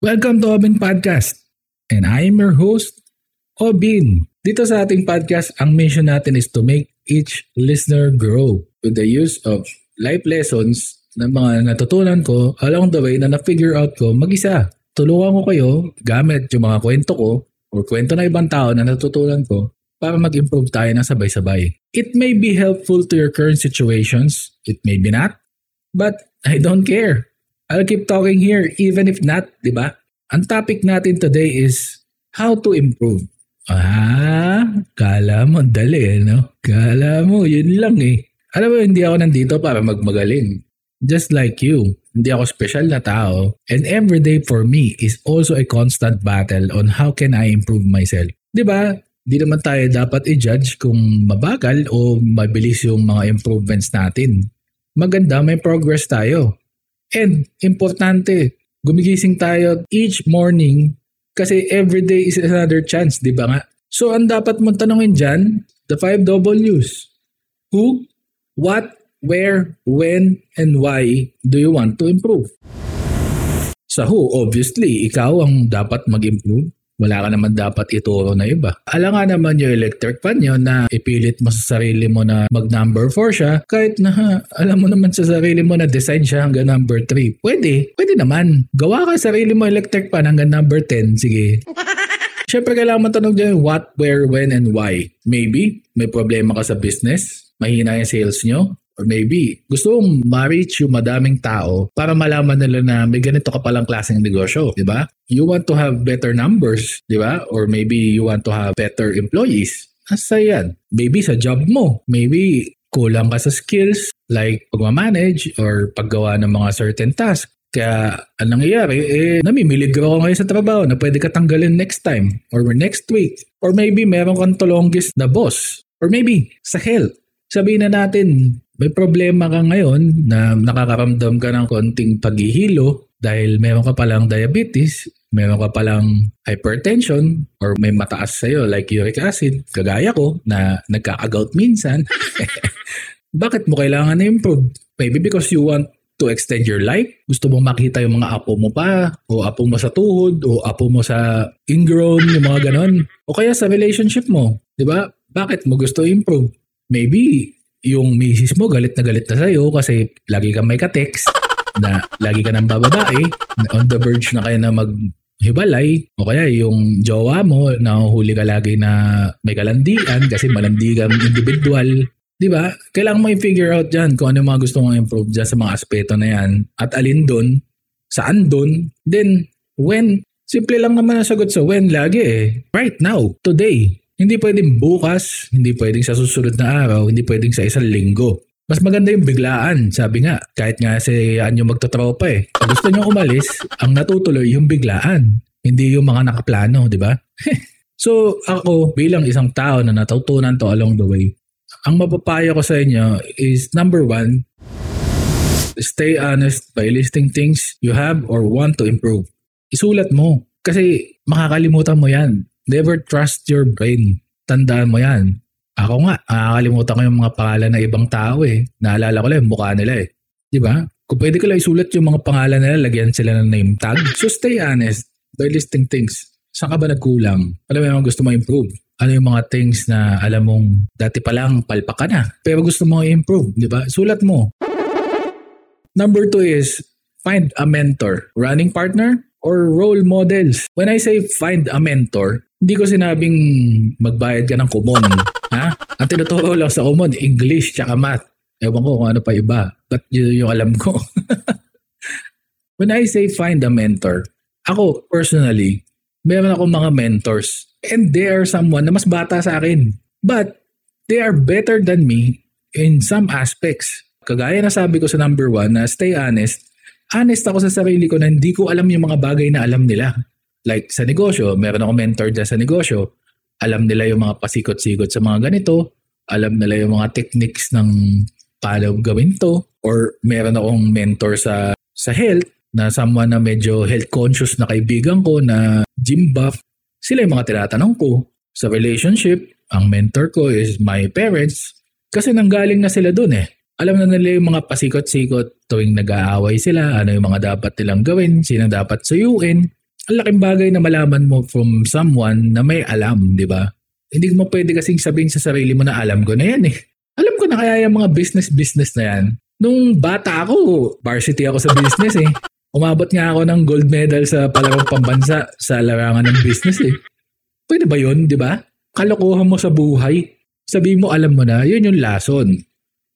Welcome to Obin Podcast. And I am your host, Obin. Dito sa ating podcast, ang mission natin is to make each listener grow with the use of life lessons na mga natutunan ko along the way na na-figure out ko mag-isa. Tulungan ko kayo gamit yung mga kwento ko or kwento na ibang tao na natutunan ko para mag-improve tayo ng sabay-sabay. It may be helpful to your current situations, it may be not, but I don't care. I'll keep talking here even if not, di ba? Ang topic natin today is how to improve. Ah, kala mo dali, eh, no? Kala mo, yun lang eh. Alam mo, hindi ako nandito para magmagaling. Just like you, hindi ako special na tao. And every day for me is also a constant battle on how can I improve myself. Di ba? Di naman tayo dapat i-judge kung mabagal o mabilis yung mga improvements natin. Maganda, may progress tayo. And importante, gumigising tayo each morning kasi every day is another chance, di ba nga? So, ang dapat mong tanongin dyan, the 5 W's. Who, what, where, when, and why do you want to improve? Sa who, obviously, ikaw ang dapat mag-improve. Wala ka naman dapat ituro na iba. Alam nga naman yung electric fan yun na ipilit mo sa sarili mo na mag number 4 siya kahit na ha, alam mo naman sa sarili mo na design siya hanggang number 3. Pwede, pwede naman. Gawa ka sa sarili mo electric fan hanggang number 10. Sige. Siyempre kailangan mo tanong dyan what, where, when, and why. Maybe may problema ka sa business, mahina yung sales nyo, maybe gusto mong ma-reach yung madaming tao para malaman nila na may ganito ka palang klaseng negosyo, di ba? You want to have better numbers, di ba? Or maybe you want to have better employees. Asa yan? Maybe sa job mo. Maybe kulang ka sa skills like pagmamanage or paggawa ng mga certain tasks. Kaya anong nangyayari, eh, namimilig ako ngayon sa trabaho na pwede ka tanggalin next time or next week. Or maybe meron kang tulongis na boss. Or maybe sa health. Sabihin na natin, may problema ka ngayon na nakakaramdam ka ng konting paghihilo dahil meron ka palang diabetes, meron ka palang hypertension, or may mataas sa'yo like uric acid, kagaya ko na nagkakagout minsan, bakit mo kailangan na-improve? Maybe because you want to extend your life? Gusto mong makita yung mga apo mo pa, o apo mo sa tuhod, o apo mo sa ingrown, yung mga ganon. O kaya sa relationship mo, di ba? Bakit mo gusto improve? Maybe yung misis mo galit na galit na sa'yo kasi lagi kang may ka-text na lagi ka nang bababae, on the verge na kayo na maghibalay o kaya yung jowa mo nahuhuli ka lagi na may kalandian kasi malandi kang individual. Di ba? Kailangan mo i-figure out dyan kung ano yung mga gusto mong improve dyan sa mga aspeto na yan at alin doon, saan doon, then when. Simple lang naman ang sagot sa when lagi eh. Right now, today. Hindi pwedeng bukas, hindi pwedeng sa susunod na araw, hindi pwedeng sa isang linggo. Mas maganda yung biglaan, sabi nga. Kahit nga si Anyo magtotropa eh. Pag gusto nyo umalis, ang natutuloy yung biglaan. Hindi yung mga nakaplano, di ba? so ako bilang isang tao na natutunan to along the way, ang mapapayo ko sa inyo is number one, stay honest by listing things you have or want to improve. Isulat mo. Kasi makakalimutan mo yan. Never trust your brain. Tandaan mo yan. Ako nga, nakakalimutan ko yung mga pangalan ng ibang tao eh. Naalala ko lang yung mukha nila eh. Di ba? Kung pwede ko lang isulat yung mga pangalan nila, lagyan sila ng name tag. So stay honest by listing things. Saan ka ba nagkulang? Ano yung gusto mo improve? Ano yung mga things na alam mong dati pa lang palpak ka na, pero gusto mo i-improve, di ba? Sulat mo. Number two is find a mentor, running partner, or role models. When I say find a mentor, hindi ko sinabing magbayad ka ng common. ha? Ang tinuturo lang sa common, English tsaka math. Ewan ko kung ano pa iba. But yun yung alam ko. When I say find a mentor, ako personally, meron ako mga mentors. And they are someone na mas bata sa akin. But they are better than me in some aspects. Kagaya na sabi ko sa number one na stay honest, honest ako sa sarili ko na hindi ko alam yung mga bagay na alam nila. Like sa negosyo, meron ako mentor dyan sa negosyo. Alam nila yung mga pasikot-sikot sa mga ganito. Alam nila yung mga techniques ng paano gawin to. Or meron akong mentor sa sa health na someone na medyo health conscious na kaibigan ko na gym buff. Sila yung mga tinatanong ko. Sa relationship, ang mentor ko is my parents kasi nanggaling na sila dun eh. Alam na nila yung mga pasikot-sikot tuwing nag-aaway sila, ano yung mga dapat nilang gawin, sino dapat suyuin, ang laking bagay na malaman mo from someone na may alam, di ba? Hindi mo pwede kasing sabihin sa sarili mo na alam ko na yan eh. Alam ko na kaya yung mga business-business na yan. Nung bata ako, varsity ako sa business eh. Umabot nga ako ng gold medal sa palarong pambansa sa larangan ng business eh. Pwede ba yun, di ba? Kalokohan mo sa buhay. Sabihin mo, alam mo na, yun yung lason.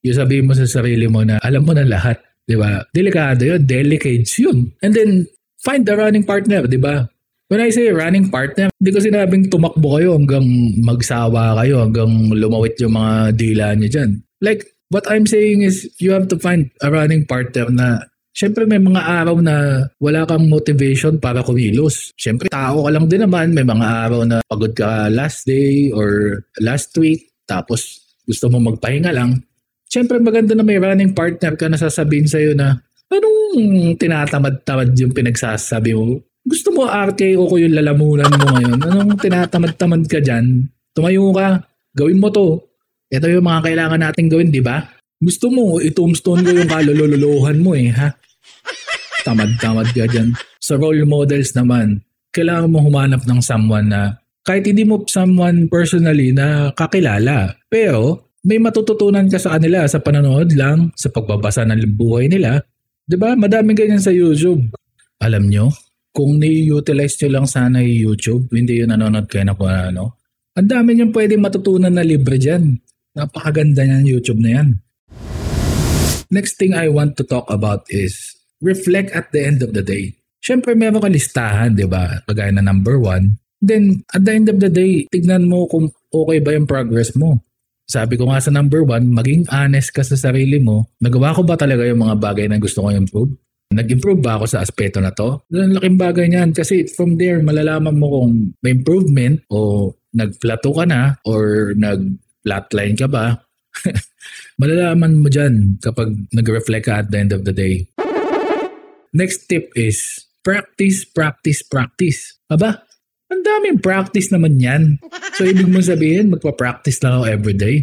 Yung sabihin mo sa sarili mo na, alam mo na lahat. Di ba? Delikado yun. Delicates yun. And then, find the running partner, di ba? When I say running partner, hindi ko sinabing tumakbo kayo hanggang magsawa kayo, hanggang lumawit yung mga dila niyo dyan. Like, what I'm saying is, you have to find a running partner na Siyempre may mga araw na wala kang motivation para kumilos. Siyempre tao ka lang din naman. May mga araw na pagod ka last day or last week tapos gusto mo magpahinga lang. Siyempre maganda na may running partner ka na sasabihin sa'yo na anong tinatamad-tamad yung pinagsasabi mo? Gusto mo RKO ko yung lalamunan mo ngayon. Anong tinatamad-tamad ka dyan? Tumayo ka. Gawin mo to. Ito yung mga kailangan nating gawin, di ba? Gusto mo, i-tombstone ko yung kalululuhan mo eh, ha? Tamad-tamad ka dyan. Sa role models naman, kailangan mo humanap ng someone na kahit hindi mo someone personally na kakilala, pero may matututunan ka sa kanila sa panonood lang, sa pagbabasa ng buhay nila. 'Di ba? Madaming ganyan sa YouTube. Alam nyo, kung ni-utilize nyo lang sana yung YouTube, hindi yung nanonood kayo na kung ano, ang dami nyo pwede matutunan na libre dyan. Napakaganda niyan YouTube na yan. Next thing I want to talk about is reflect at the end of the day. Siyempre meron ka listahan, di ba? Kagaya na number one. Then, at the end of the day, tignan mo kung okay ba yung progress mo. Sabi ko nga sa number one, maging honest ka sa sarili mo. Nagawa ko ba talaga yung mga bagay na gusto ko improve? Nag-improve ba ako sa aspeto na to? Ang laking bagay niyan kasi from there malalaman mo kung may improvement o nag-plateau ka na or nag-flatline ka ba. malalaman mo dyan kapag nag-reflect ka at the end of the day. Next tip is practice, practice, practice. Aba, ang daming practice naman yan. So ibig mo sabihin, magpa-practice lang ako everyday?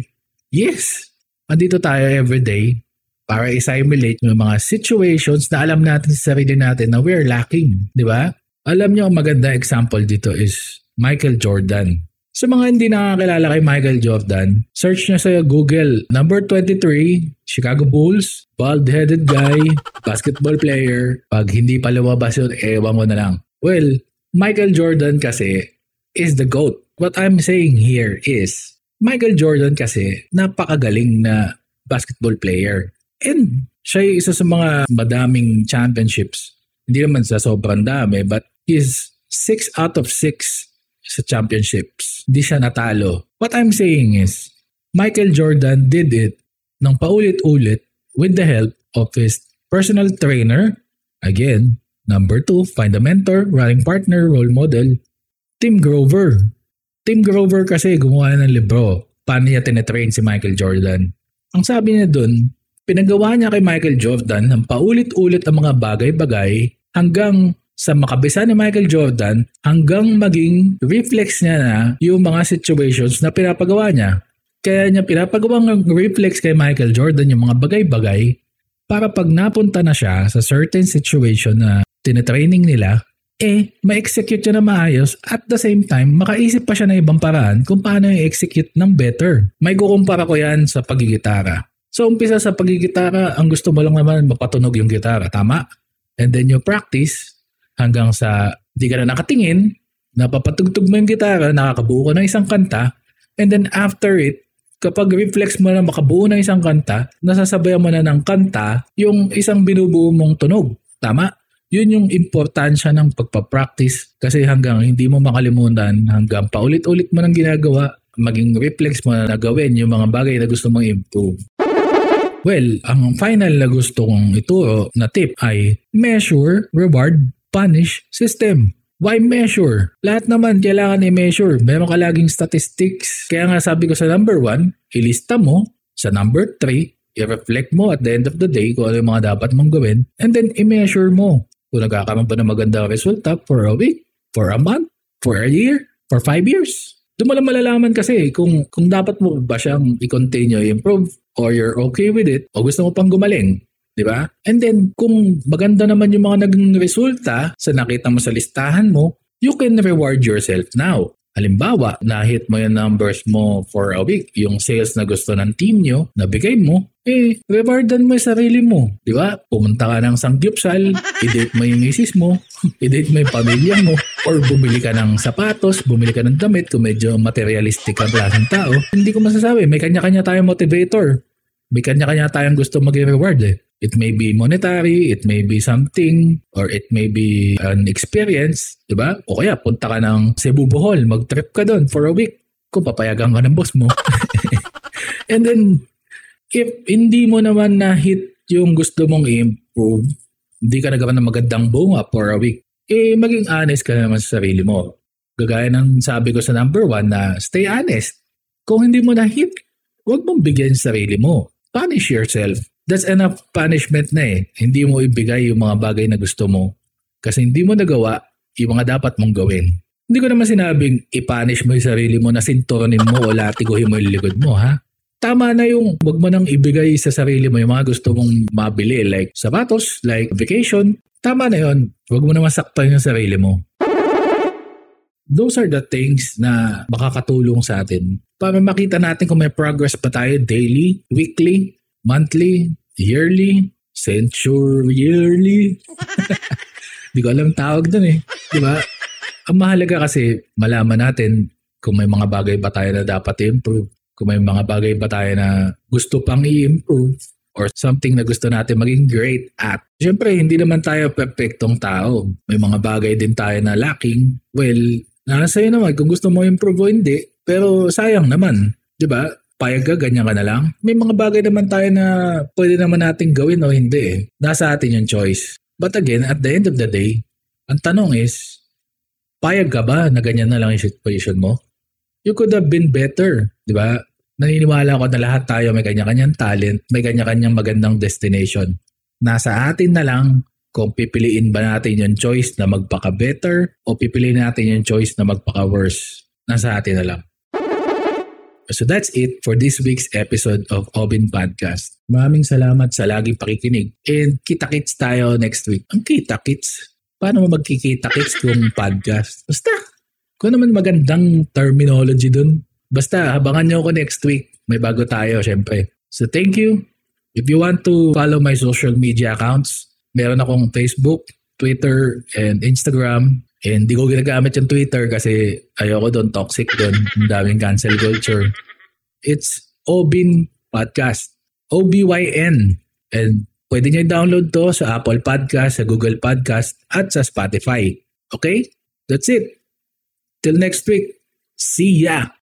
Yes! Andito tayo everyday para i-simulate yung mga situations na alam natin sa sarili natin na we're lacking. Di ba? Alam niyo, ang maganda example dito is Michael Jordan. Sa mga hindi nakakilala kay Michael Jordan, search niya sa Google, number 23, Chicago Bulls, bald-headed guy, basketball player. Pag hindi pa lumabas yun, ewan mo na lang. Well, Michael Jordan kasi is the GOAT. What I'm saying here is, Michael Jordan kasi napakagaling na basketball player. And siya yung isa sa mga madaming championships. Hindi naman sa sobrang dami, but he's 6 out of 6 sa championships. Hindi siya natalo. What I'm saying is, Michael Jordan did it ng paulit-ulit with the help of his personal trainer. Again, number two, find a mentor, running partner, role model. Tim Grover. Tim Grover kasi gumawa ng libro. Paano niya tinetrain si Michael Jordan. Ang sabi niya dun, Pinagawa niya kay Michael Jordan ng paulit-ulit ang mga bagay-bagay hanggang sa makabisa ni Michael Jordan hanggang maging reflex niya na yung mga situations na pinapagawa niya. Kaya niya pinapagawa ng reflex kay Michael Jordan yung mga bagay-bagay para pag napunta na siya sa certain situation na tinetraining nila, eh, ma-execute niya na maayos at the same time, makaisip pa siya ng ibang paraan kung paano i-execute ng better. May kukumpara ko yan sa pagigitara. So umpisa sa pagigitara, ang gusto mo lang naman mapatunog yung gitara, tama? And then you practice hanggang sa di ka na nakatingin, napapatugtog mo yung gitara, nakakabuo ka ng isang kanta, and then after it, kapag reflex mo na makabuo ng isang kanta, nasasabayan mo na ng kanta yung isang binubuo mong tunog. Tama? Yun yung importansya ng pagpa-practice kasi hanggang hindi mo makalimutan, hanggang paulit-ulit mo nang ginagawa, maging reflex mo na gawin yung mga bagay na gusto mong improve. Well, ang final na gusto kong ituro na tip ay measure, reward, punish system. Why measure? Lahat naman kailangan i-measure. Meron ka laging statistics. Kaya nga sabi ko sa number 1, ilista mo. Sa number 3, i-reflect mo at the end of the day kung ano yung mga dapat mong gawin. And then i-measure mo. Kung nagkakaroon ba ng magandang resulta for a week, for a month, for a year, for 5 years. Doon mo lang malalaman kasi kung, kung dapat mo ba siyang i-continue, improve, or you're okay with it, o gusto mo pang gumaling. Di ba? And then, kung maganda naman yung mga naging resulta sa nakita mo sa listahan mo, you can reward yourself now. Halimbawa, na-hit mo yung numbers mo for a week, yung sales na gusto ng team nyo, nabigay mo, eh, rewardan mo yung sarili mo. Di ba? Pumunta ka ng sanggipsal, i-date mo yung misis mo, i-date mo yung pamilya mo, or bumili ka ng sapatos, bumili ka ng damit kung medyo materialistic ang klaseng tao. Hindi ko masasabi, may kanya-kanya tayong motivator. May kanya-kanya tayong gusto maging reward eh. It may be monetary, it may be something, or it may be an experience, di ba? O kaya punta ka ng Cebu Bohol, mag-trip ka doon for a week kung papayagan ka ng boss mo. And then, if hindi mo naman na-hit yung gusto mong i-improve, hindi ka nagawa ng magandang bunga for a week, eh maging honest ka naman sa sarili mo. Gagaya ng sabi ko sa number one na stay honest. Kung hindi mo na-hit, huwag mong bigyan sa sarili mo. Punish yourself that's enough punishment na eh. Hindi mo ibigay yung mga bagay na gusto mo kasi hindi mo nagawa yung mga dapat mong gawin. Hindi ko naman sinabing i-punish mo yung sarili mo na sintonin mo o latiguhin mo yung likod mo ha. Tama na yung wag mo nang ibigay sa sarili mo yung mga gusto mong mabili like sapatos, like vacation. Tama na yon. Wag mo na masaktan yung sarili mo. Those are the things na makakatulong sa atin para makita natin kung may progress pa tayo daily, weekly, monthly, yearly, century-yearly. Hindi ko alam tawag dun eh. Di ba? Ang mahalaga kasi malaman natin kung may mga bagay ba tayo na dapat i-improve, kung may mga bagay ba tayo na gusto pang i-improve, or something na gusto natin maging great at. Siyempre, hindi naman tayo perfectong tao. May mga bagay din tayo na lacking. Well, nasa iyo naman kung gusto mo improve o hindi. Pero sayang naman. Di ba? Payag ka, ganyan ka na lang. May mga bagay naman tayo na pwede naman natin gawin o hindi eh. Nasa atin yung choice. But again, at the end of the day, ang tanong is, payag ka ba na ganyan na lang yung situation mo? You could have been better, di ba? Naniniwala ko na lahat tayo may kanya-kanyang talent, may kanya-kanyang magandang destination. Nasa atin na lang kung pipiliin ba natin yung choice na magpaka-better o pipiliin natin yung choice na magpaka-worse. Nasa atin na lang. So that's it for this week's episode of Obin Podcast. Maraming salamat sa laging pakikinig. And kita-kits tayo next week. Ang kita-kits? Paano mo magkikita-kits kung podcast? Basta, kung naman magandang terminology dun. Basta, habangan nyo ako next week. May bago tayo, syempre. So thank you. If you want to follow my social media accounts, meron akong Facebook, Twitter, and Instagram. And di ko ginagamit yung Twitter kasi ayoko doon, toxic doon. Ang daming cancel culture. It's Obin Podcast. O-B-Y-N. And pwede nyo download to sa Apple Podcast, sa Google Podcast, at sa Spotify. Okay? That's it. Till next week. See ya!